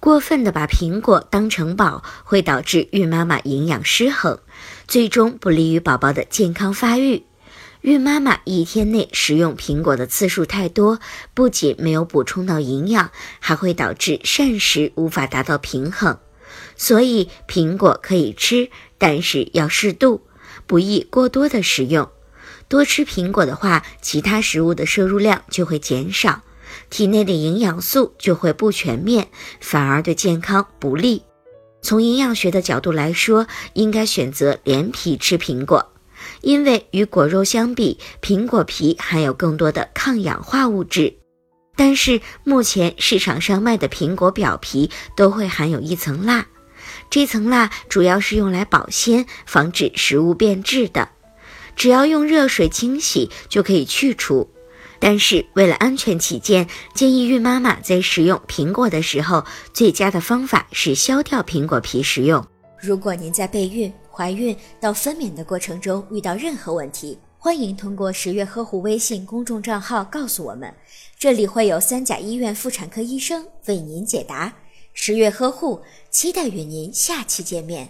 过分的把苹果当成宝，会导致孕妈妈营养失衡，最终不利于宝宝的健康发育。孕妈妈一天内食用苹果的次数太多，不仅没有补充到营养，还会导致膳食无法达到平衡。所以，苹果可以吃，但是要适度，不宜过多的食用。多吃苹果的话，其他食物的摄入量就会减少，体内的营养素就会不全面，反而对健康不利。从营养学的角度来说，应该选择连皮吃苹果，因为与果肉相比，苹果皮含有更多的抗氧化物质。但是目前市场上卖的苹果表皮都会含有一层蜡，这层蜡主要是用来保鲜、防止食物变质的。只要用热水清洗就可以去除，但是为了安全起见，建议孕妈妈在食用苹果的时候，最佳的方法是削掉苹果皮食用。如果您在备孕、怀孕到分娩的过程中遇到任何问题，欢迎通过十月呵护微信公众账号告诉我们，这里会有三甲医院妇产科医生为您解答。十月呵护，期待与您下期见面。